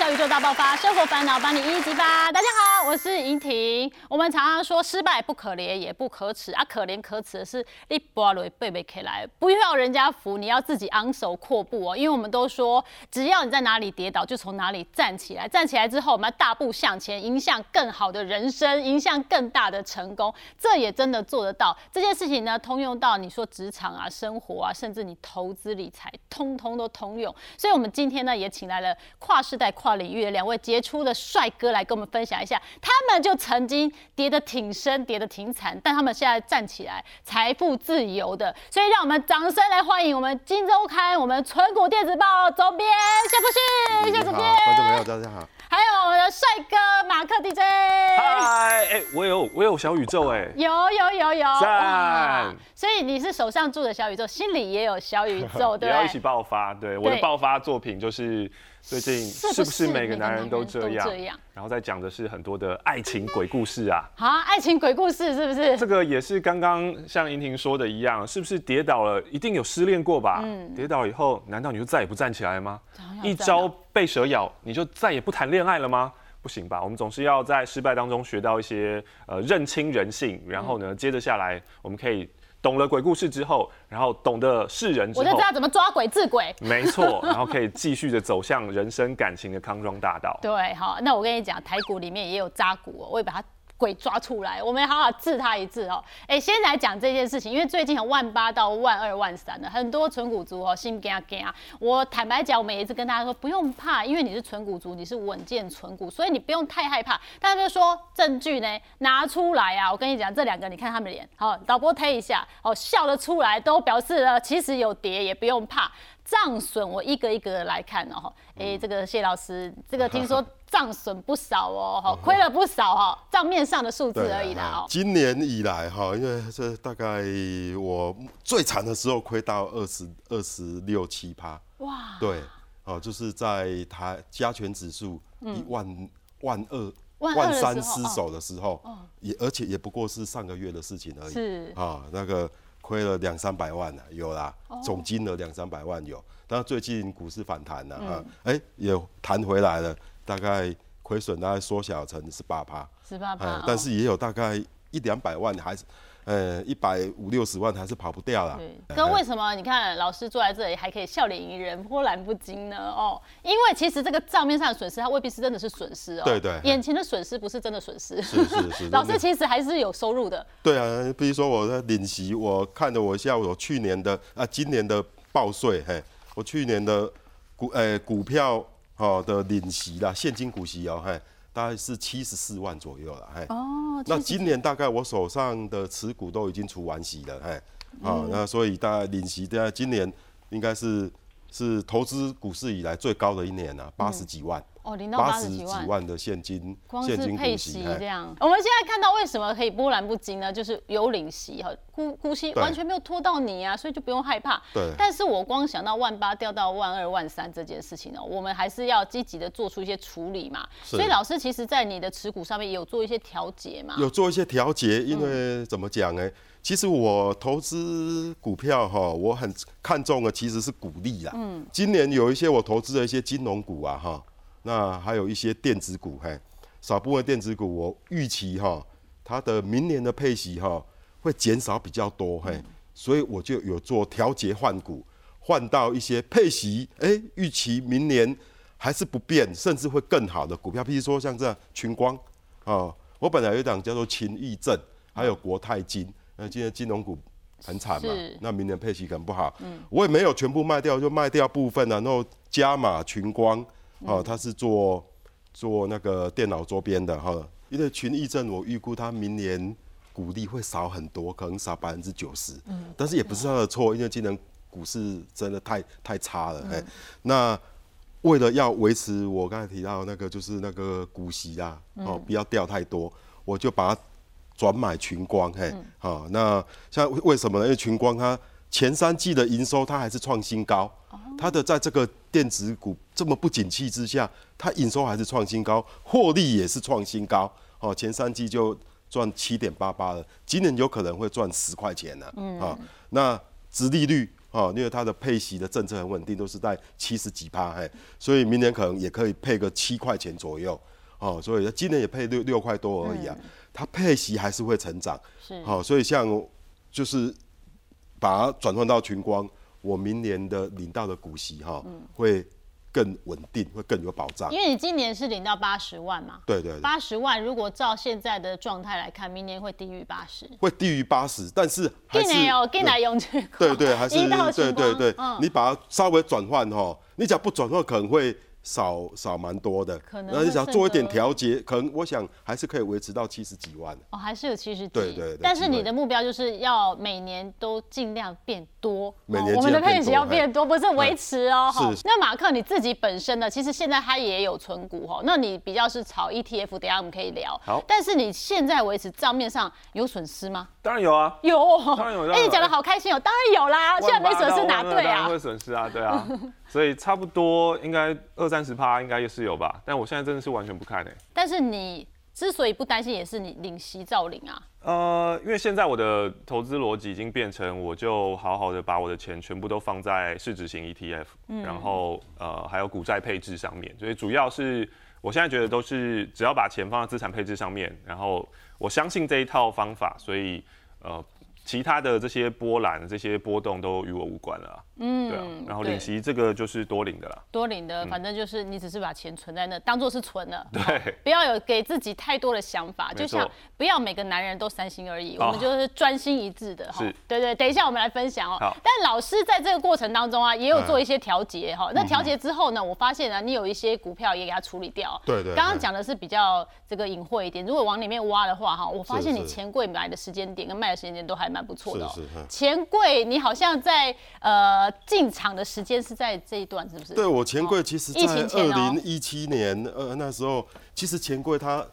小宇宙大爆发，生活烦恼帮你一一激发。大家好，我是莹婷。我们常常说失败不可怜也不可耻啊，可怜可耻的是一波雷贝贝起来，不要人家扶，你要自己昂首阔步哦。因为我们都说，只要你在哪里跌倒，就从哪里站起来。站起来之后，我们要大步向前，迎向更好的人生，迎向更大的成功。这也真的做得到。这件事情呢，通用到你说职场啊、生活啊，甚至你投资理财，通通都通用。所以，我们今天呢，也请来了跨世代、跨领域的两位杰出的帅哥来跟我们分享一下，他们就曾经跌得挺深、跌得挺惨，但他们现在站起来，财富自由的。所以，让我们掌声来欢迎我们《金周刊》、我们《纯股电子报》总编谢富旭、谢主编，观众朋友大家好。还有我们的帅哥马克 DJ。嗨，哎，我有我有小宇宙哎，有有有有，赞。所以你是手上住的小宇宙，心里也有小宇宙，对也要一起爆发。对，我的爆发作品就是最近是不是每个男人都这样？然后再讲的是很多的爱情鬼故事啊。啊，爱情鬼故事是不是？这个也是刚刚像莹婷说的一样，是不是跌倒了一定有失恋过吧？嗯，跌倒以后难道你就再也不站起来吗？一朝被蛇咬，你就再也不谈恋爱了吗？不行吧？我们总是要在失败当中学到一些呃认清人性，然后呢，接着下来我们可以懂了鬼故事之后，然后懂得世人之后，我就知道怎么抓鬼治鬼。没错，然后可以继续的走向人生感情的康庄大道。对，好，那我跟你讲，台股里面也有扎股，我也把它。鬼抓出来，我们好好治他一治哦。哎，先来讲这件事情，因为最近有万八到万二万三的很多纯股族哦，心惊惊啊。我坦白讲，我们也是跟大家说不用怕，因为你是纯股族，你是稳健纯股，所以你不用太害怕。大家就说证据呢拿出来啊！我跟你讲，这两个你看他们脸，好，导播推一下，哦，笑得出来，都表示了其实有跌也不用怕。账损我一个一个的来看哦，哎，这个谢老师，这个听说 账损不少哦，哈，亏了不少哈，账面上的数字而已啦。哦。今年以来哈，因为这大概我最惨的时候亏到二十二十六七趴，哇，对，哦，就是在台加权指数一万万二万三失守的时候，也而且也不过是上个月的事情而已，是。啊，那个。亏了两三百万呢，有啦，总金额两三百万有，但是最近股市反弹了啊，哎，也弹回来了，大概亏损大概缩小成十八趴，十八趴，但是也有大概一两百万还是。呃，一百五六十万还是跑不掉啦。对，可为什么你看老师坐在这里还可以笑脸迎人、波澜不惊呢？哦，因为其实这个账面上的损失，它未必是真的是损失哦。对对。眼前的损失不是真的损失。是是是。老师其实还是有收入的。对啊，比如说我的领息，我看着我像我去年的啊，今年的报税，嘿，我去年的股呃股票哦的领息啦，现金股息哦，嘿。大概是七十四万左右了，哎。哦。那今年大概我手上的持股都已经除完息了，哎。啊，那所以大概领息，大概今年应该是是投资股市以来最高的一年了，八十几万。哦，零到八十几万的现金，光是配息这样。我们现在看到为什么可以波澜不惊呢？就是有领息哈，股股息完全没有拖到你啊，所以就不用害怕。对。但是我光想到万八掉到万二万三这件事情呢，我们还是要积极的做出一些处理嘛。所以老师其实在你的持股上面也有做一些调节嘛。有做一些调节，因为怎么讲呢？其实我投资股票哈，我很看重的其实是股利啦。嗯。今年有一些我投资的一些金融股啊哈。那还有一些电子股，嘿，少部分电子股，我预期哈，它的明年的配息哈会减少比较多，嘿，所以我就有做调节换股，换到一些配息，哎，预期明年还是不变，甚至会更好的股票，譬如说像这样群光，啊，我本来有一档叫做秦益正，还有国泰金，那今天金融股很惨嘛，那明年配息可能不好，嗯，我也没有全部卖掉，就卖掉部分啊，然后加码群光。哦，他是做做那个电脑周边的哈，因为群益证我预估他明年股利会少很多，可能少百分之九十。嗯，但是也不是他的错，因为今年股市真的太太差了。哎，那为了要维持我刚才提到那个就是那个股息啊，哦，不要掉太多，我就把它转买群光。嘿，好，那像为什么呢？因为群光它前三季的营收它还是创新高。它的在这个电子股这么不景气之下，它营收还是创新高，获利也是创新高。哦，前三季就赚七点八八了，今年有可能会赚十块钱呢。嗯，啊，那殖利率哦，因为它的配息的政策很稳定，都是在七十几趴，嘿，所以明年可能也可以配个七块钱左右，哦，所以今年也配六六块多而已啊，它配息还是会成长，是好、所以像就是把它转换到群光，我明年的领到的股息哈、会更稳定，会更有保障。因。为你今年是领到八十万嘛，对对对，八十万如果照现在的状态来看，明年会低于八十。会低于八十，但是还是今年哦，进来永去对对，还是 对对对，嗯。你把它稍微转换哈，你只要不转换可能会少少蛮多的，可能那你想做一点个调节，可能我想还是可以维持到七十几万。哦，还是有七十几，对对对但是你的目标就是要每年都尽量变多，每年哦我们的配置要多变多，不是维持哦。哈是。是那马克你自己本身呢，其实现在它也有存股哦，那你比较是炒 ETF，等一下我们可以聊。好。但是你现在为止账面上有损失吗？当然有啊，有。哦，当然有。哎，有你讲的好开心哦，当然有啦，现在没损失哪对啊？当然？会损失啊，对啊，所以差不多应该二三十趴应该也是有吧，但我现在真的是完全不看诶、但是你之所以不担心，也是你领息照领啊。呃，因为现在我的投资逻辑已经变成，我就好好的把我的钱全部都放在市值型 ETF，、然后呃还有股债配置上面，所以主要是我现在觉得都是只要把钱放在资产配置上面，然后我相信这一套方法，所以呃其他的这些波澜、这些波动都与我无关了啊、嗯，对啊，然后对。领息这个就是多领的啦，多领的，反正就是你只是把钱存在那，当做是存了，对。哦不要有给自己太多的想法，就像不要每个男人都三心二意，哦我们就是专心一致的哈。是。对对，等一下我们来分享哦。好。但老师在这个过程当中啊，也有做一些调节嗯。哈。那调节之后呢，我发现呢，你有一些股票也给它处理掉。对对刚刚对讲的是比较这个隐晦一点，如果往里面挖的话哈，我发现你是。钱柜买的时间点跟卖的时间点都还蛮不错的。钱柜你好像在呃进场的时间是在这一段是不是？对我钱柜其实疫在二零一七年，呃那时候其实钱柜它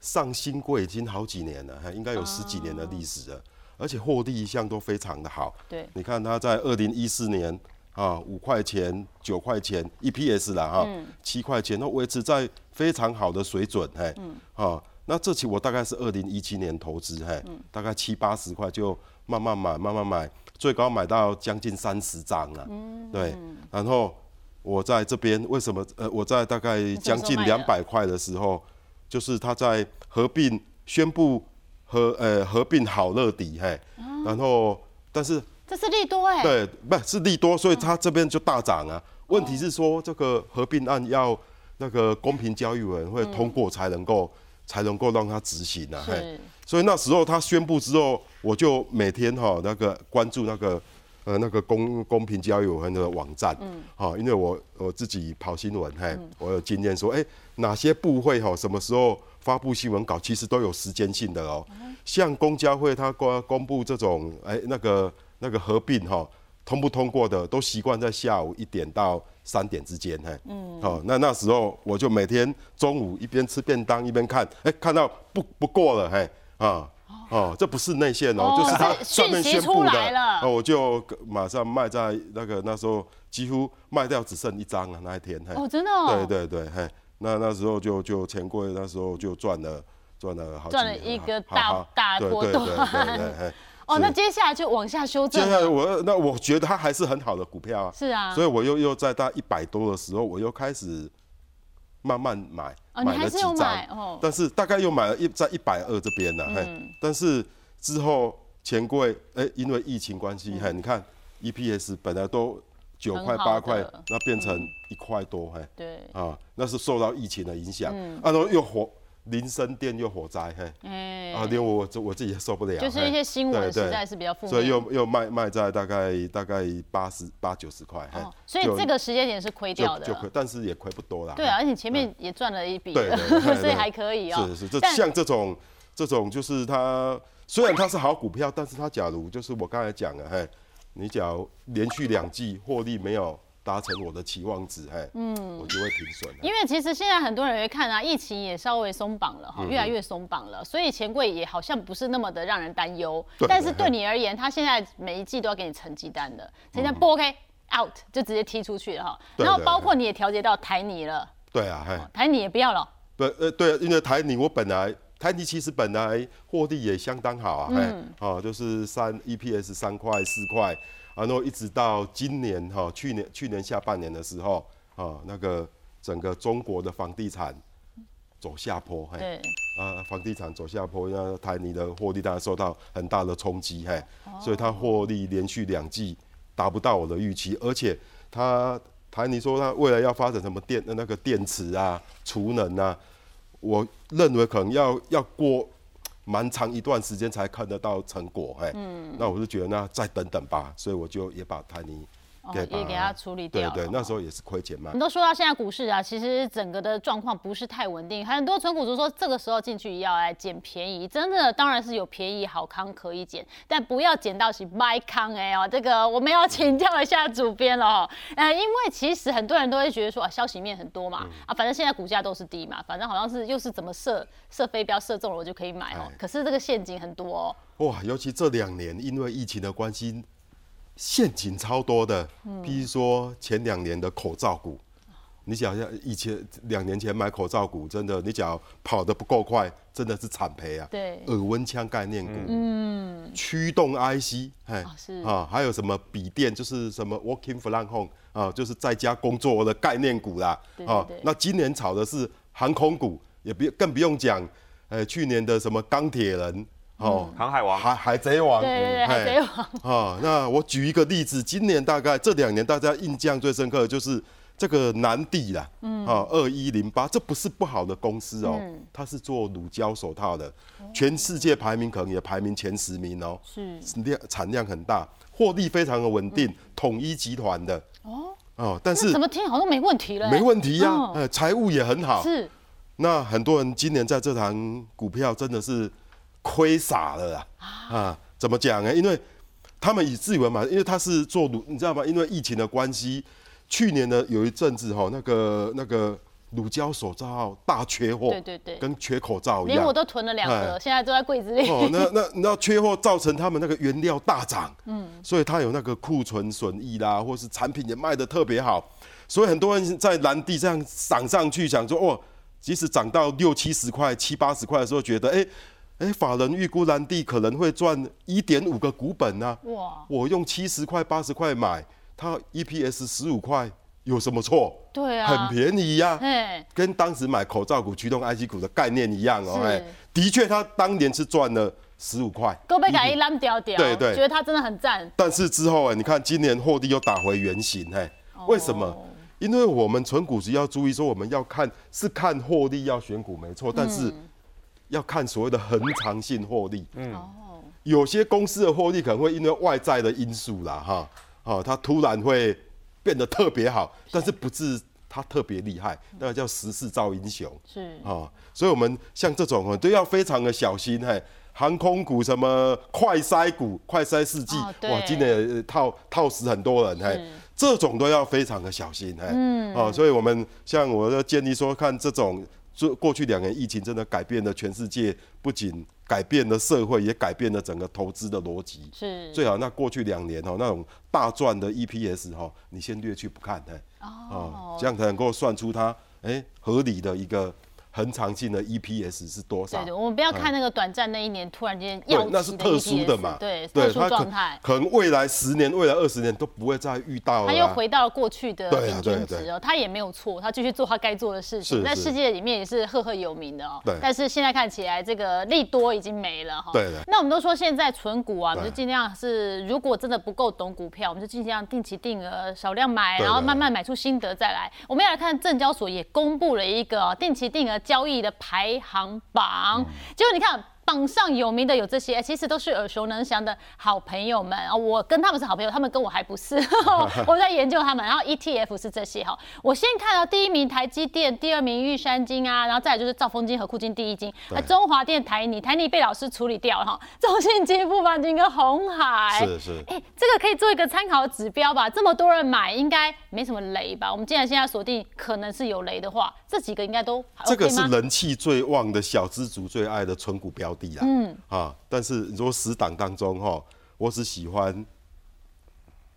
上新柜已经好几年了，还应该有十几年的历史了，而且获利一向都非常的好。对。你看它在二零一四年啊五块钱、九块钱 EPS 了哈，七块钱都维持在非常好的水准，嘿，啊，那这期我大概是二零一七年投资，嘿，大概七八十块就慢慢买，慢慢买，最高买到将近三十张了，对，然后我在这边为什么？呃，我在大概将近两百块的时候，就是他在合并宣布合呃合并好乐迪，嘿，然后但是这是利多哎、对，不是利多，所以它这边就大涨啊。问题是说这个合并案要那个公平交易委员会通过才能够、才能够让它执行啊。嘿。是所以那时候他宣布之后，我就每天哈、那个关注那个呃那个公公平交易委员会的网站，嗯，好、因为我我自己跑新闻，嘿，我有经验说，哎、哪些部会哈、什么时候发布新闻稿，其实都有时间性的哦。像公交会，他公公布这种哎、那个那个合并哈、通不通过的，都习惯在下午一点到三点之间，嘿，嗯，好、那那时候我就每天中午一边吃便当一边看，哎、看到不不过了，嘿，啊。哦，这不是内线哦，哦就是上面宣布的哦，我就马上卖在那个那时候几乎卖掉只剩一张了那一天，嘿，哦，真的哦，对对对，嘿，那那时候就就钱柜那时候就赚了赚了好几赚了一个好大大波段对对对对，嘿，哦，那接下来就往下修正接下来，我那我觉得它还是很好的股票啊，是啊，所以我又又在大一百多的时候，我又开始慢慢买，买了几张，哦，但是大概又买了一在一百二这边呢，嘿，嗯但是之后钱柜哎，因为疫情关嗯。系，嘿，你看 EPS 本来都九块八块，那变成一块多，嘿，对，啊，那是受到疫情的影响，然后又火林森店又火灾，嘿，哎，啊，连我我我自己也受不了，就是一些新闻实在是比较负所以，又又卖卖在大概大概八十八九十块，嘿。哦，所以就这个时间点是亏掉的就就，亏，但是也亏不多啦，对啊，而且前面也赚了一笔。所以还可以哦，是是，这像这种这种就是它虽然它是好股票，但是它假如就是我刚才讲的，嘿，你假如连续两季获利没有达成我的期望值，嘿，嗯，我就会停损了。因为其实现在很多人会看啊，疫情也稍微松绑了嗯哈，越来越松绑了，所以钱柜也好像不是那么的让人担忧。但是对你而言，他现在每一季都要给你成绩单的，成绩单不 OK out 就直接踢出去了哈。然后包括你也调节到台泥了，对啊，嘿，台泥也不要了，不呃对，因为台泥我本来台泥其实本来获利也相当好啊，嘿，嗯。哦就是三 EPS 三块四块然后一直到今年哈，去年去年下半年的时候啊，那个整个中国的房地产走下坡，嘿，对，啊，房地产走下坡，那台泥的获利当然受到很大的冲击，嘿，所以它获利连续两季达不到我的预期，而且它台泥说它未来要发展什么电那个电池啊、储能啊，我认为可能要要过蛮长一段时间才看得到成果，嗯，那我就觉得那再等等吧，所以我就也把台泥也给它处理对对掉了，那时候也是亏钱嘛。你，都说到现在股市啊，其实整个的状况不是太稳定，很多纯股族说这个时候进去要来捡便宜，真的当然是有便宜好康可以捡，但不要捡到是卖康哎哦，这个我们要请教一下主编了哦，呃，因为其实很多人都会觉得说啊，消息面很多嘛，啊，反正现在股价都是低嘛，反正好像是又是怎么射射飞镖射中了我就可以买哦哎，可是这个陷阱很多哦，哇，尤其这两年因为疫情的关系，陷阱超多的。嗯比如说前两年的口罩股，你想一下，以前两年前买口罩股，真的你只要跑得不够快，真的是惨赔啊。对耳温枪概念股，嗯，驱动 IC，哎啊是啊，还有什么笔电，就是什么 working from home 啊，就是在家工作的概念股啦。啊那今年炒的是航空股，也不更不用讲，呃，去年的什么钢铁人。哦，航海王。海海贼王，对对对，海贼王，哦，那我举一个例子，今年大概这两年大家印象最深刻的就是这个南帝啦，嗯，啊，二一零八，这不是不好的公司哦，嗯。它是做乳胶手套的，全世界排名可能也排名前十名哦，是。量产量很大，获利非常的稳定，统一集团的。哦，哦，但是怎么听好像没问题了欸？没问题呀、嗯呃，财务也很好，是。那很多人今年在这堂股票真的是亏傻了啦啊！怎么讲呢？因为他们以自以为嘛，因为他是做乳，你知道吗？因为疫情的关系，去年呢有一阵子哈，那个那个乳胶手罩大缺货，对对对跟缺口罩一样。连我都囤了两个，哎现在都在柜子里。哦，那那你知道缺货造成他们那个原料大涨，嗯，所以他有那个库存损益啦，或是产品也卖的特别好，所以很多人在蓝地这样涨上去，想说哦，即使涨到六七十块、七八十块的时候，觉得哎哎，法人预估蓝地可能会赚一点五个股本啊，哇，我用七十块、八十块买，它 EPS 十五块，有什么错？对啊，很便宜呀、哎，跟当时买口罩股、驱动 IC 股的概念一样哦，是。哎，的确，它当年是赚了十五块，够被改一烂掉掉，对对。觉得它真的很赞。但是之后哎，你看今年获利又打回原形，哎，为什么？哦因为我们存股值要注意说，我们要看是看获利要选股没错，但是嗯要看所谓的恒长性获利。哦，有些公司的获利可能会因为外在的因素啦，哈，哦，它突然会变得特别好，但是不是它特别厉害，那个叫时势造英雄。是。啊、所以我们像这种哦，都要非常的小心嘿。航空股什么快筛股、快筛世纪，哦哇，今年也套套死很多人嘿。是，这种都要非常的小心嘿。嗯，哦，所以我们像我的建议说，看这种，这过去两年疫情真的改变了全世界，不仅改变了社会，也改变了整个投资的逻辑。是，最好那过去两年哦，那种大赚的 EPS 哈，你先略去不看嘿。哦，这样才能够算出它哎合理的一个恒长性的 EPS 是多少对对，。我们不要看那个短暂那一年突然间要对，那是特殊的嘛，对，特殊它状态。可能未来十年、未来二十年都不会再遇到了、他又啊。回到了过去的对啊平均对对值哦，他也没有错，他继续做他该做的事情，在世界里面也是赫赫有名的哦。对但是现在看起来这个利多已经没了哈。对的那我们都说现在存股啊，我们就尽量是，如果真的不够懂股票，我们就尽量定期定额少量买，然后慢慢买出心得再来。我们要来看证交所也公布了一个哦定期定额交易的排行榜，嗯结果你看。榜上有名的有这些，其实都是耳熟能详的好朋友们啊。我跟他们是好朋友，他们跟我还不是。我在研究他们，然后 ETF 是这些哈。我先看到第一名台积电，第二名玉山金啊，然后再来就是兆丰金和库金第一金，那对中华电、台泥，台泥被老师处理掉了哈。中信金、富邦金跟红海，是是哎、这个可以做一个参考指标吧？这么多人买，应该没什么雷吧？我们既然现在锁定可能是有雷的话，这几个应该都还这个？是人气最旺的小资族最爱的纯股标的啦。嗯啊，但是你说死党当中哈，我只喜欢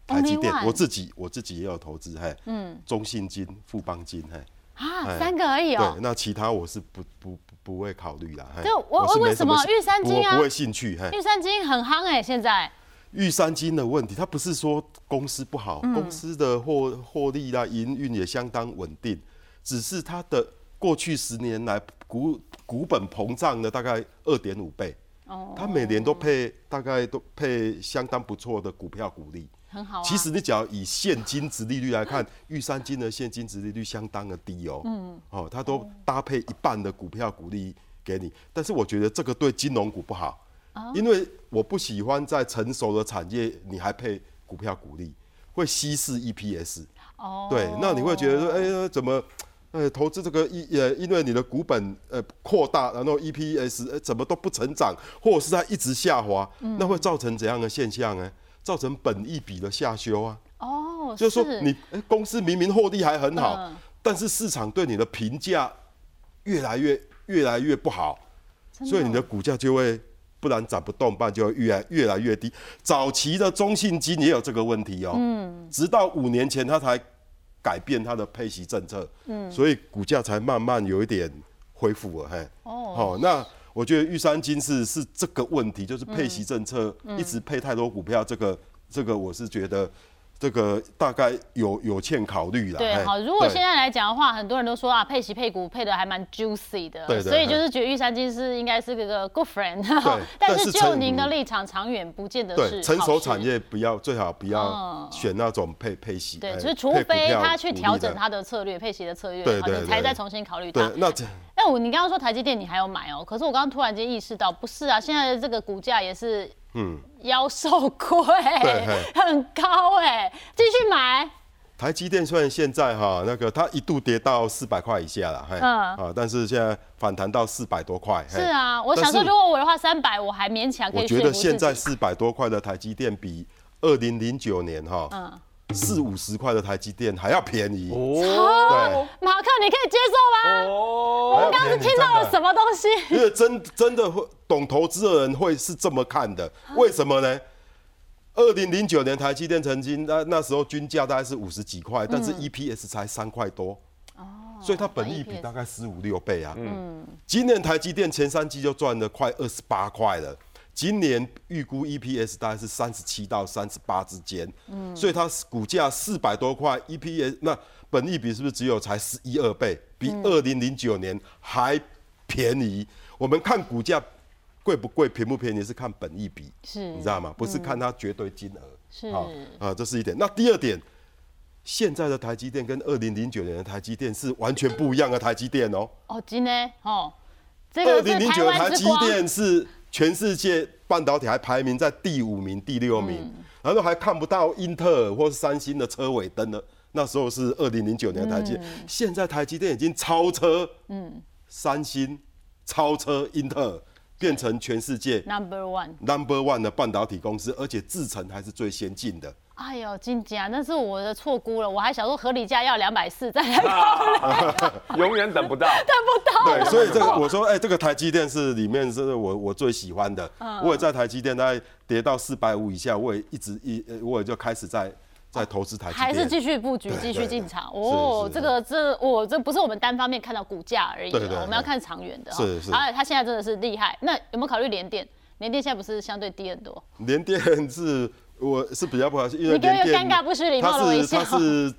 台积电我自己我自己也有投资嘿，嗯，中信金、富邦金嘿。啊，哎三个而已哦、对，那其他我是不不不不会考虑啦。嘿对我是没为什么玉山金啊我不会兴趣。嘿，玉山金很夯哎、现在玉山金的问题，它不是说公司不好，公司的获获利啦、营运也相当稳定，只是它的过去十年来股股本膨胀了大概二点五倍。哦，它每年都配大概都配相当不错的股票股利。很好、啊。其实你只要以现金值利率来看，玉山金的现金值利率相当的低哦。嗯。哦，它都搭配一半的股票股利给你，但是我觉得这个对金融股不好，因为我不喜欢在成熟的产业你还配股票股利，会稀释 EPS。哦。对，那你会觉得说，哎呀，怎么，呃，投资这个一呃，因为你的股本呃扩大，然后 EPS 呃怎么都不成长，或者是它一直下滑，那会造成怎样的现象呢？造成本益比的下修啊！哦，就是说你公司明明获利还很好，但是市场对你的评价越来越越来越不好，所以你的股价就会不然涨不动，不然就会越来越来越低。早期的中信金也有这个问题哦，嗯，直到五年前它才改变它的配息政策，嗯，所以股价才慢慢有一点恢复了，嘿，哦，好，那。我觉得玉山金是是这个问题，就是配息政策一直配太多股票，这个这个我是觉得。这个大概有有欠考虑了。对，好，如果现在来讲的话，很多人都说啊，配息配股配的还蛮 juicy 的，对，所以就是觉得玉山金是应该是个 good friend。对，但是就您的立场，长远不见得是。成熟产业不要最好不要选那种配配息。对，就是除非他去调整他的策略，配息的策略，你才再重新考虑它。那那我你刚刚说台积电你还有买哦，可是我刚刚突然间意识到，不是啊，现在的这个股价也是。嗯，妖兽贵，很高哎，继续买。台积电虽然现在哈那个它一度跌到四百块以下了，嗯啊，但是现在反弹到四百多块。是啊，我想说如果我的话三百，我还勉强可以。我觉得现在四百多块的台积电比二零零九年哈，嗯。四五十块的台积电还要便宜。哦，马克，你可以接受吗？哦，我们刚刚是听到了什么东西？因为真真的会懂投资的人会是这么看的，为什么呢？二零零九年台积电曾经那那时候均价大概是五十几块，但是 EPS 才三块多。哦，所以它本益比大概十五六倍啊。嗯，今年台积电前三季就赚了快二十八块了。今年预估 EPS 大概是三十七到三十八之间，嗯，所以它股价四百多块，EPS 那本益比是不是只有才十一二倍，比二零零九年还便宜？我们看股价贵不贵、便不便宜是看本益比，是，你知道吗？不是看它绝对金额，是啊，这是一点。那第二点，现在的台积电跟二零零九年的台积电是完全不一样的台积电哦。哦，今天哦，这个二零零九的台积电是。全世界半导体还排名在第五名、第六名，然后还看不到英特尔或是三星的车尾灯了。那时候是二零零九年台积，现在台积电已经超车，嗯，三星超车英特尔，变成全世界 number one number one 的半导体公司，而且制程还是最先进的。哎呦，金价那是我的错估了，我还想说合理价要两百四再来考永远等不到，等不到。对，所以这个我说，哎，这个台积电是里面是我我最喜欢的。嗯，我也在台积电大概跌到四百五以下，我也一直一我也就开始在在投资台积电，还是继续布局，继续进场。哦，这个这我这不是我们单方面看到股价而已，我们要看长远的。是是。而且它现在真的是厉害，那有没有考虑联电？联电现在不是相对低很多？联电是。我是比较不好意思，因为联电它是他是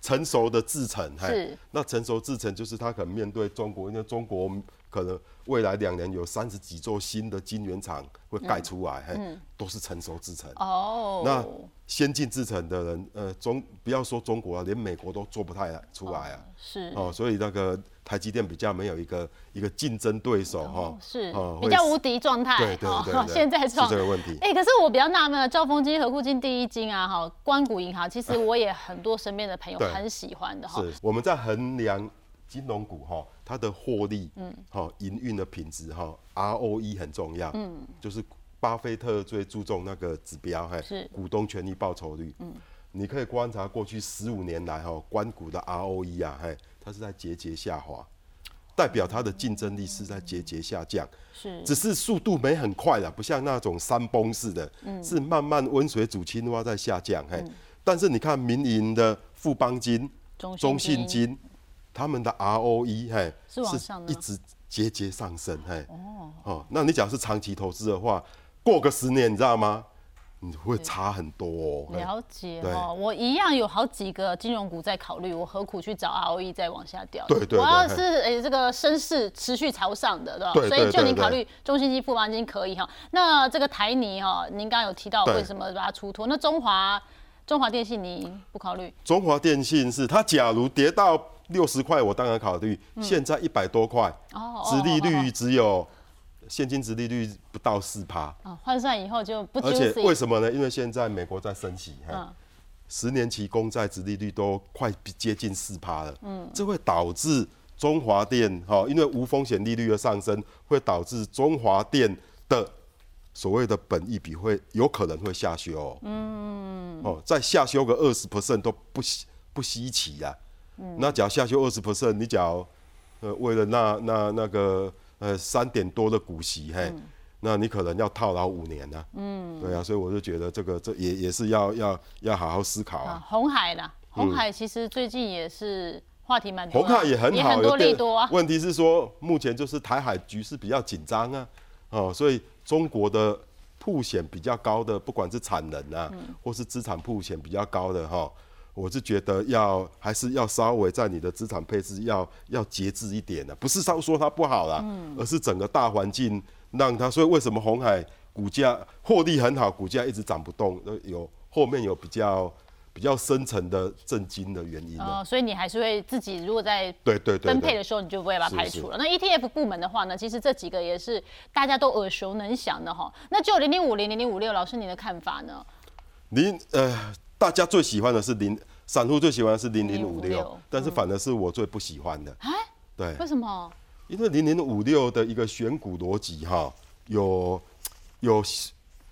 成熟的制程，是。那成熟制程就是他可能面对中国，因为中国可能未来两年有三十几座新的晶圆厂会盖出来，嘿，都是成熟制程。哦，那先进制程的人，呃，中不要说中国啊，连美国都做不太出来啊。是哦，所以那个。台积电比较没有一个一个竞争对手哈，是比较无敌状态。对对对，现在是这个问题。哎，可是我比较纳闷了，兆丰金、和库金、第一金啊，哈，关谷银行，其实我也很多身边的朋友很喜欢的哈。是我们在衡量金融股哈，它的获利，嗯，好营运的品质哈，ROE 很重要，嗯，就是巴菲特最注重那个指标，嘿，是。股东权益报酬率，嗯，你可以观察过去十五年来哈，关股的 ROE 啊，嘿。它是在节节下滑，代表它的竞争力是在节节下降，是，只是速度没很快的，不像那种山崩似的，是慢慢温水煮青蛙在下降，嘿。但是你看民营的富邦金、中信金，他们的 ROE 嘿是一直节节上升，嘿。哦，哦，那你假如是长期投资的话，过个十年你知道吗？你会差很多哦。嘿了解对哦，我一样有好几个金融股在考虑，我何苦去找 ROE 再往下掉？对对我要是诶、这个升势持续朝上的，对吧？对所以就您考虑中信金、富邦金可以哈。那这个台泥哈，您刚刚有提到对为什么把它出脱？那中华中华电信你不考虑？中华电信是它假如跌到六十块，我当然考虑。现在一百多块，嗯哦，殖利率只有现金殖利率不到四趴，哦换算以后就不而且为什么呢？因为现在美国在升息，嘿嗯。十年期公债殖利率都快接近四趴了，这会导致中华电哈，因为无风险利率的上升，会导致中华电的所谓的本益比会有可能会下修哦，哦，再下修个二十 percent 都不稀不稀奇呀、那假如下修二十 percent，你假如呃为了那那那个呃三点多的股息，嘿，那你可能要套牢五年呢、嗯，对啊，所以我就觉得这个这也也是要要要好好思考啊。啊。，红海啦，红海其实最近也是话题蛮红海也很好，也很多利多啊。问题是说，目前就是台海局势比较紧张啊，哦，所以中国的铺险比较高的，不管是产能啊，嗯。或是资产铺险比较高的哈、我是觉得要还是要稍微在你的资产配置要要节制一点的、不是说说它不好啦，嗯而是整个大环境让它，所以为什么红海股价获利很好，股价一直涨不动，呃有后面有比较比较深层的震惊的原因呢？哦，所以你还是会自己如果在对对对对分配的时候，你就不会把它排除了。那 ETF 部门的话呢，其实这几个也是大家都耳熟能详的哈。那就零零五零、零零五六，老师您的看法呢？您呃，大家最喜欢的是零，散户最喜欢的是零零五六，但是反而是我最不喜欢的。哎，对，为什么？因为零零五六的一个选股逻辑哈，有有，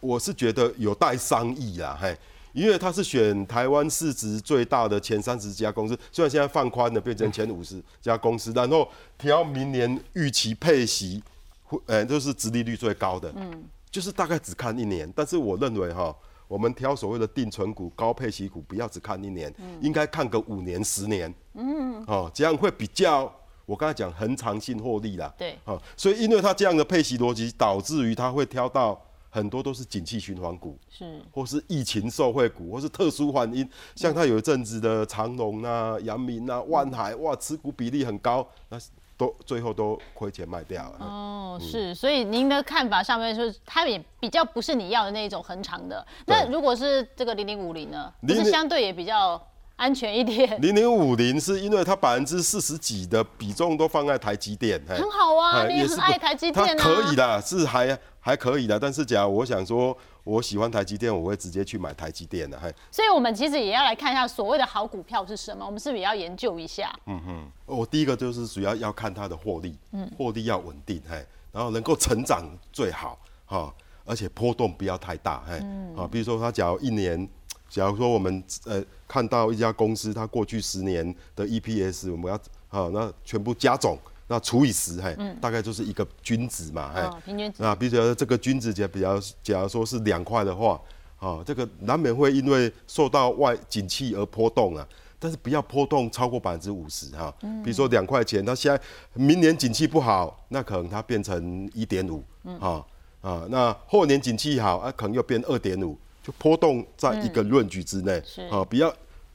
我是觉得有待商议啦，嘿。因为它是选台湾市值最大的前三十家公司，虽然现在放宽了变成前五十家公司，然后挑明年预期配息，会呃，就是殖利率最高的，嗯，就是大概只看一年。但是我认为哈，我们挑所谓的定存股、高配息股，不要只看一年，应该看个五年、十年，嗯，哦，这样会比较。我刚才讲恒长性获利啦，对。哦、所以因为它这样的配息逻辑，导致于它会挑到很多都是景气循环股，是。或是疫情受惠股，或是特殊原因，像它有一阵子的长隆啊、阳明啊、万海，哇，持股比例很高，那都最后都亏钱卖掉了。哦，是，所以您的看法上面就是它也比较不是你要的那种恒长的。那如果是这个零零五零呢，不是相对也比较安全一点，零零五零是因为它百分之四十几的比重都放在台积电，很好啊，你很爱台积电可以的，是还还可以的。但是假如我想说，我喜欢台积电，我会直接去买台积电的，嘿。所以我们其实也要来看一下所谓的好股票是什么，我们是不是也要研究一下？嗯哼。我第一个就是主要要看它的获利，嗯。获利要稳定，嘿，然后能够成长最好，哈，而且波动不要太大，嘿，啊，比如说它假如一年，假如说我们呃看到一家公司它过去十年的 EPS，我们要好那全部加总，那除以十，嘿，大概就是一个均值嘛，嘿，嗯，平均值。那比如说这个均值假比较，假如说是两块的话，啊，这个难免会因为受到外景气而波动啊。但是不要波动超过百分之五十哈，比如说两块钱，它现在明年景气不好，那可能它变成一点五，啊啊，那后年景气好，啊，可能又变二点五，就波动在一个论据之内，是。啊，不要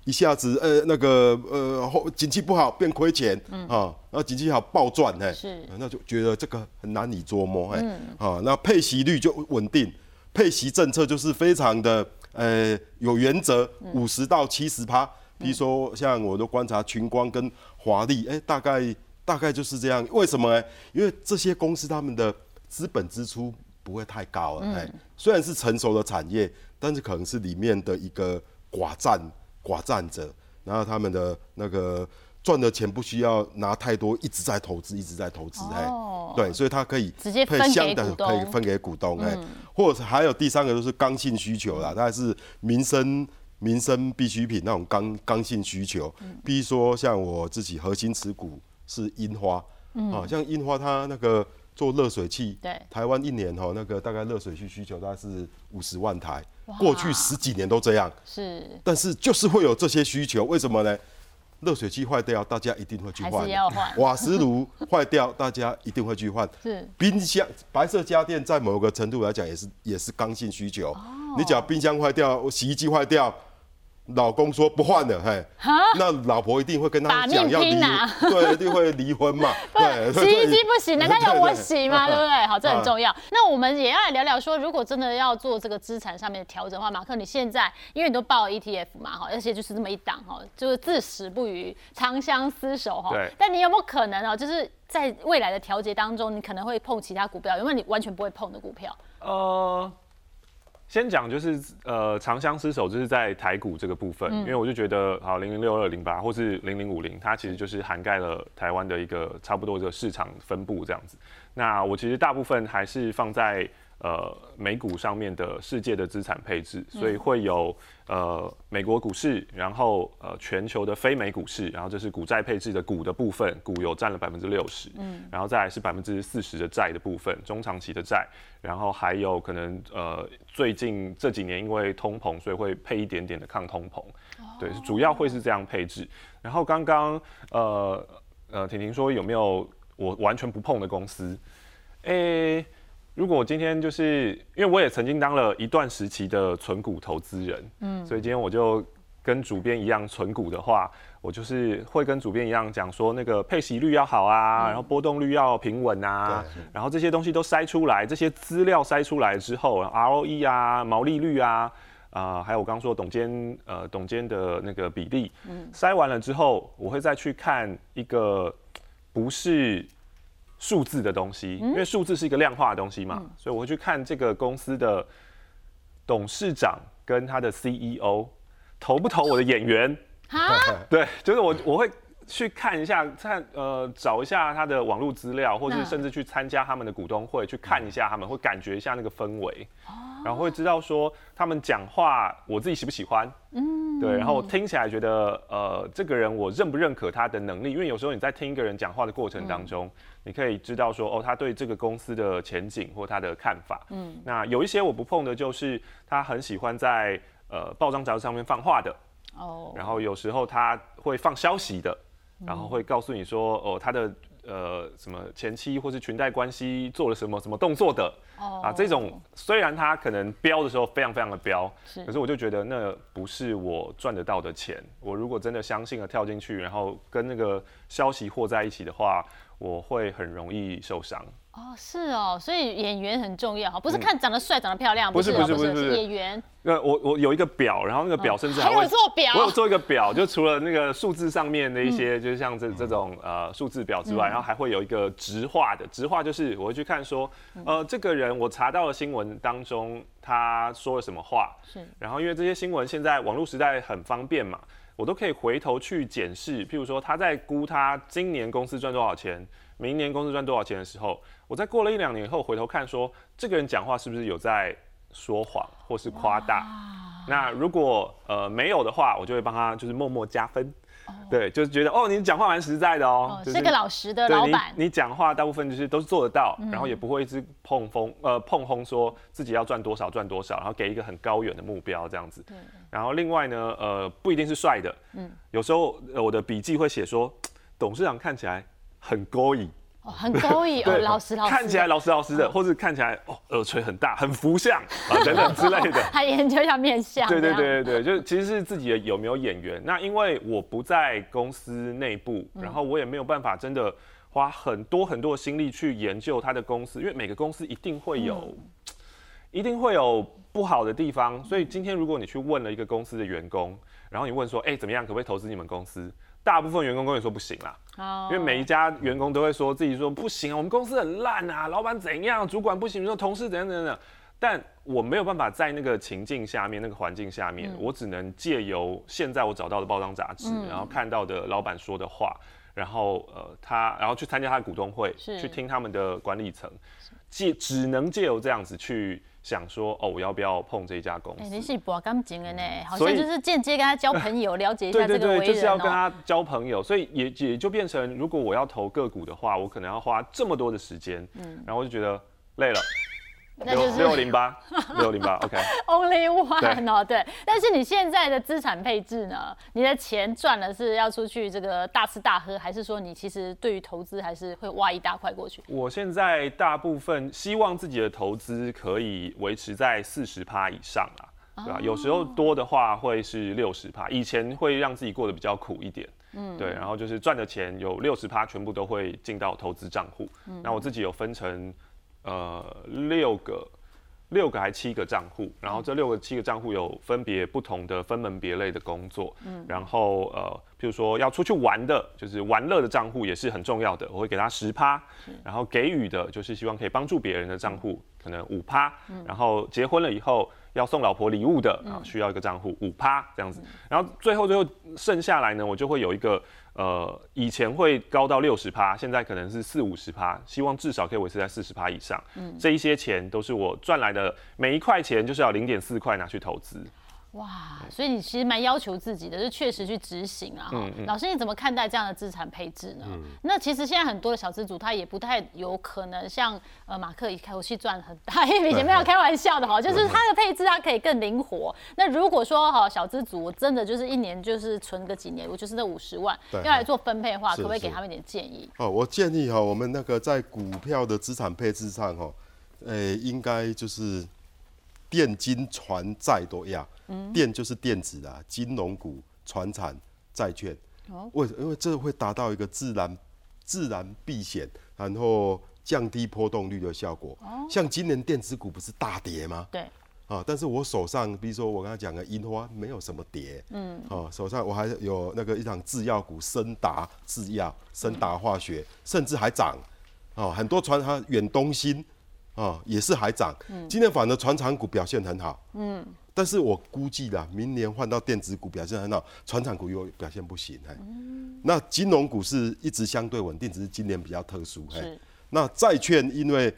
一下子呃那个呃后景气不好变亏钱，啊，然后景气好暴赚，哎，是。那就觉得这个很难以捉摸，哎、啊，那配息率就稳定，配息政策就是非常的呃有原则，五十到七十趴。比如说像我都观察，群光跟华丽，哎、大概大概就是这样。为什么呢？因为这些公司他们的资本支出不会太高了，哎、虽然是成熟的产业，但是可能是里面的一个寡占寡占者，然后他们的那个赚的钱不需要拿太多，一直在投资，一直在投资，哎、哦对，所以它可以直接分相等股东。嗯可以分给股东，哎、或者还有第三个就是刚性需求啦，大概是民生民生必需品那种刚刚性需求，嗯。比如说像我自己核心持股是樱花，啊，像樱花它那个做热水器，嗯对台湾一年哈那个大概热水器需求大概是五十万台，过去十几年都这样，是但是就是会有这些需求，为什么呢？热水器坏掉，大家一定会去还换。瓦斯炉坏掉，大家一定会去换。是冰箱、白色家电在某个程度来讲也是也是刚性需求。哦你讲冰箱坏掉、洗衣机坏掉，老公说不换了，嘿，那老婆一定会跟他讲要离拼啊，对，一定会离婚嘛。对，洗衣机不行，难道要我洗吗？对 对不对？好，这很啊重要。那我们也要来聊聊说，如果真的要做这个资产上面的调整的话，马克，你现在因为你都报 ETF 嘛，哈，而且就是这么一档哈，就是至死不渝，长相厮守哈对。但你有没有可能哦，就是在未来的调节当中，你可能会碰其他股票，有没有你完全不会碰的股票？呃，先讲就是呃长相厮守，就是在台股这个部分，因为我就觉得好零零六二零八或是零零五零，它其实就是涵盖了台湾的一个差不多的市场分布这样子。那我其实大部分还是放在呃美股上面的世界的资产配置，所以会有呃美国股市，然后呃全球的非美股市，然后这是股债配置的股的部分，股有占了百分之六十，嗯，然后再来是百分之四十的债的部分，中长期的债，然后还有可能呃最近这几年因为通膨，所以会配一点点的抗通膨，对，主要会是这样配置。然后刚刚呃呃婷婷说有没有我完全不碰的公司？诶、如果我今天就是因为我也曾经当了一段时期的存股投资人，嗯，所以今天我就跟主编一样存股的话，我就是会跟主编一样讲说那个配息率要好啊，然后波动率要平稳啊，然后这些东西都筛出来，这些资料筛出来之后，ROE 啊、毛利率啊。啊、还有我刚刚说董监呃董监的那个比例，筛完了之后，我会再去看一个不是数字的东西，因为数字是一个量化的东西嘛，所以我会去看这个公司的董事长跟他的 CEO 投不投我的演员。对，就是我我会去看一下，看呃找一下他的网络资料，或是嗯甚至去参加他们的股东会，去看一下他们，会感觉一下那个氛围，然后会知道说他们讲话我自己喜不喜欢，嗯，对，然后听起来觉得呃这个人我认不认可他的能力，因为有时候你在听一个人讲话的过程当中，你可以知道说哦他对这个公司的前景或他的看法，嗯，那有一些我不碰的就是他很喜欢在呃报章杂志上面放话的，哦，然后有时候他会放消息的，然后会告诉你说，哦，他的呃什么前妻或是裙带关系做了什么什么动作的，哦啊，这种虽然他可能标的时候非常非常的标，是可是我就觉得那不是我赚得到的钱。我如果真的相信了跳进去，然后跟那个消息和在一起的话，我会很容易受伤。哦，是哦，所以演员很重要哈，不是看长得帅、长得漂亮，不是哦不是不是不是演员，那我我有一个表，然后那个表甚至会还有做表我有做一个表，就除了那个数字上面的一些，就是像这这种呃数字表之外，然后还会有一个直化的，直化就是我会去看说，呃，这个人我查到了新闻当中他说了什么话，是。然后因为这些新闻现在网络时代很方便嘛，我都可以回头去检视，譬如说他在估他今年公司赚多少钱，明年公司赚多少钱的时候，我在过了一两年以后回头看说，这个人讲话是不是有在说谎或是夸大？那如果呃没有的话，我就会帮他就是默默加分。对，就是觉得哦，你讲话蛮实在的哦是个老实的你老板，你讲话大部分就是都是做得到，然后也不会一直碰风呃碰轰说自己要赚多少赚多少，然后给一个很高远的目标这样子。然后另外呢，呃，不一定是帅的，嗯，有时候、呃我的笔记会写说，董事长看起来很勾引，哦，很勾引哦，老实老实，看起来老实老实的，或者看起来哦耳垂很大，很福相啊等等之类的。还研究一下面相，对对对对，就是其实是自己的有没有眼缘。那因为我不在公司内部，然后我也没有办法真的花很多很多的心力去研究他的公司，因为每个公司一定会有，一定会有不好的地方。所以今天如果你去问了一个公司的员工，然后你问说，哎、怎么样，可不可以投资你们公司？大部分员工跟你说不行啦，哦。因为每一家员工都会说自己说不行啊，我们公司很烂啊，老板怎样，主管不行，说同事怎样怎样。但我没有办法在那个情境下面、那个环境下面，我只能借由现在我找到的报章杂志，然后看到的老板说的话，然后呃他，然后去参加他的股东会，去听他们的管理层，借只能借由这样子去想说，哦，我要不要碰这一家公哎，司？你是博感情的呢，好像就是间接跟他交朋友，了解一对对对，下这个 为就是要。跟他交朋友，所以也也就变成，如果我要投个股的话，我可能要花这么多的时间，嗯然后我就觉得累了，那就是六零八六零八，OK。Only one 哦，对。但是你现在的资产配置呢？你的钱赚了是要出去这个大吃大喝，还是说你其实对于投资还是会挖一大块过去？我现在大部分希望自己的投资可以维持在四十趴以上啦，对吧、有时候多的话会是六十趴，以前会让自己过得比较苦一点。嗯，对，然后就是赚的钱有六十趴全部都会进到投资账户。那我自己有分成呃六个。六个还七个账户，然后这六个七个账户有分别不同的分门别类的工作，嗯，然后呃，譬如说要出去玩的，就是玩乐的账户也是很重要的，我会给他十趴，然后给予的就是希望可以帮助别人的账户，可能五趴，然后结婚了以后要送老婆礼物的啊，需要一个账户五趴这样子，然后最后最后剩下来呢，我就会有一个呃，以前会高到六十趴，现在可能是四五十趴，希望至少可以维持在四十趴以上。嗯，这一些钱都是我赚来的，每一块钱就是要零点四块拿去投资。哇，所以你其实蛮要求自己的，就确实去执行啊。哈老师，你怎么看待这样的资产配置呢？那其实现在很多的小资主他也不太有可能像呃马克一开口气赚很大，因为以前没有开玩笑的哈，就是他的配置他可以更灵活。那如果说哈小资主我真的就是一年就是存个几年，我就是那五十万对要来做分配的话，可不可以给他们一点建议？哦，我建议哈，我们那个在股票的资产配置上哈，呃，应该就是电金船债都要，电就是电子啊，金融股、船产、债券。哦。为因为这会达到一个自然自然避险，然后降低波动率的效果。像今年电子股不是大跌吗？对，啊，但是我手上，比如说我刚才讲的樱花，没有什么跌，嗯，哦、手上我还有那个一场制药股森达制药、森达化学，甚至还涨，哦，很多船它远东新，哦，也是还涨，今天反而船厂股表现很好，嗯，但是我估计啦，明年换到电子股表现很好，船厂股又表现不行，哎，那金融股是一直相对稳定，只是今年比较特殊，哎是，那债券因为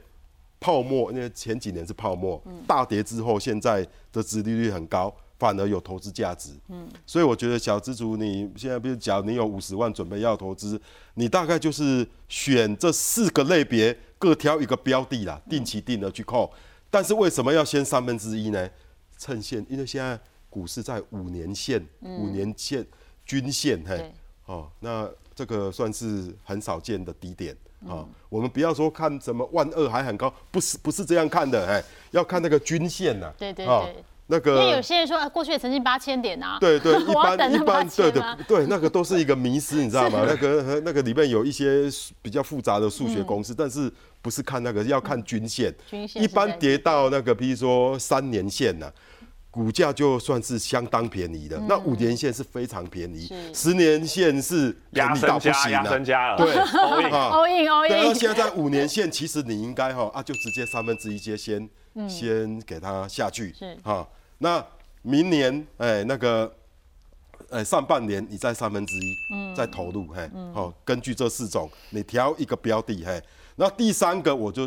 泡沫，因为前几年是泡沫，大跌之后，现在的殖利率很高，反而有投资价值。嗯，所以我觉得小资族，你现在比如假如你有五十万准备要投资，你大概就是选这四个类别，各挑一个标的啦，定期定额去扣。但是为什么要先三分之一呢？趁现，因为现在股市在五年线、五年线均线，嘿。对，哦，那这个算是很少见的低点啊、我们不要说看什么万二还很高，不是不是这样看的，哎，要看那个均线呐、对对啊对那因为有。些人说啊过去也曾经八千点啊，对对，一般一般对8000吗的对，那个都是一个迷失，你知道吗？那个那个里面有一些比较复杂的数学公式，但是不是看那个，要看均线。嗯均线一般跌到那个，比如说三年线呢、股价就算是相当便宜的。那五年线是非常便宜，十年线是便压宜到身家，压不行了、身家了。对 all in 啊 all in all 对，那现在在五年线，其实你应该哈啊，就直接三分之一接先、先给它下去，是哈。那明年哎那个。哎，上半年你再三分之一，再投入，嘿，好、根据这四种，你挑一个标的，嘿，那第三个我就，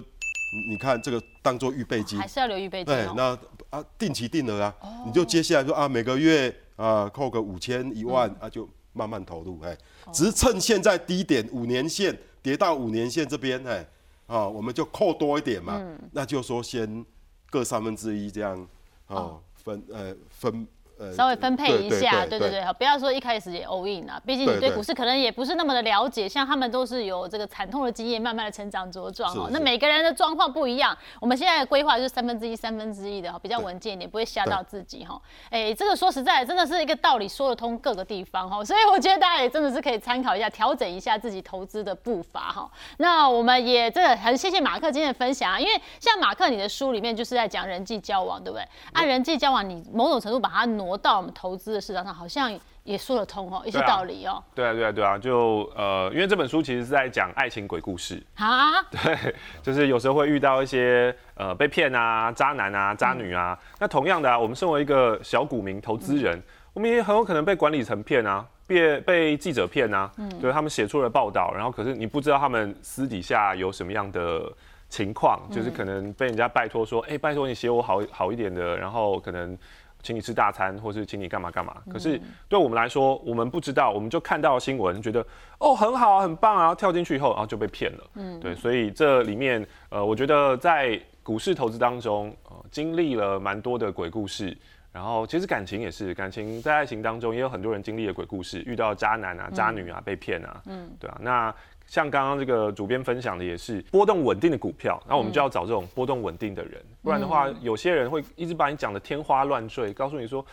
你看这个当做预备金。还，是要留预备金哎，哦。那啊定期定额啊，你就接下来说啊每个月啊扣个五千一万啊就慢慢投入，哎，只是趁现在低点五年线跌到五年线这边，哎，啊我们就扣多一点嘛，那就说先各三分之一这样，哦分呃分。呃稍微分配一下，对对对对，好，不要说一开始也 all in 啊，毕竟你对股市可能也不是那么的了解，像他们都是有这个惨痛的经验，慢慢的成长茁壮哦。那每个人的状况不一样，我们现在的规划就是三分之一、三分之一的哈，比较稳健一点，不会吓到自己哈。哎，这个说实在，真的是一个道理说得通各个地方哈，所以我觉得大家也真的是可以参考一下，调整一下自己投资的步伐哈。那我们也真的很谢谢马克今天的分享啊，因为像马克你的书里面就是在讲人际交往，对不对？按人际交往，你某种程度把它挪到我们投资的市场上，好像也说得通哦，一些道理哦。对啊，对啊，对啊，就呃，因为这本书其实是在讲爱情鬼故事，啊，对，就是有时候会遇到一些呃被骗啊、渣男啊、渣女啊。那同样的啊，我们身为一个小股民投资人，我们也很有可能被管理层骗啊，被被记者骗啊，嗯对他们写出了报道，然后可是你不知道他们私底下有什么样的情况，就是可能被人家拜托说，哎、拜托你写我好好一点的，然后可能。请你吃大餐，或是请你干嘛干嘛。可是对我们来说，我们不知道，我们就看到新闻，觉得哦很好啊，很棒啊，跳进去以后，然后就被骗了。嗯，对，所以这里面呃，我觉得在股市投资当中，呃，经历了蛮多的鬼故事。然后其实感情也是，感情在爱情当中也有很多人经历了鬼故事，遇到渣男啊、渣女啊、被骗啊，嗯，对啊。那像刚刚这个主编分享的也是波动稳定的股票，那我们就要找这种波动稳定的人，不然的话，有些人会一直把你讲的天花乱坠，告诉你说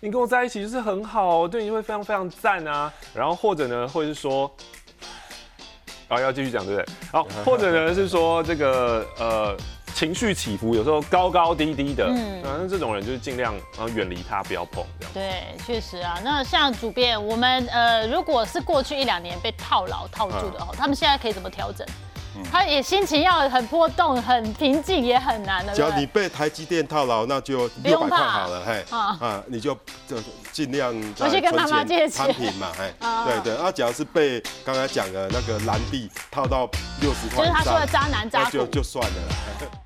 你跟我在一起就是很好，对你会非常非常赞啊。然后或者呢，或者是说，啊要继续讲对不对？好，或者呢是说这个呃。情绪起伏有时候高高低低的，嗯，那这种人就是尽量然后远离他，不要碰这样。对，确实啊。那像主编，我们呃，如果是过去一两年被套牢套住的哦，他们现在可以怎么调整？他也心情要很波动，很平静也很难的。只要你被台积电套牢，那就六百块好了，嘿，啊，你就就尽量我去跟妈妈借钱嘛，嘿，对 对。那只要是被刚才讲的那个蓝地套到六十块，就是他说的渣男渣就就算了。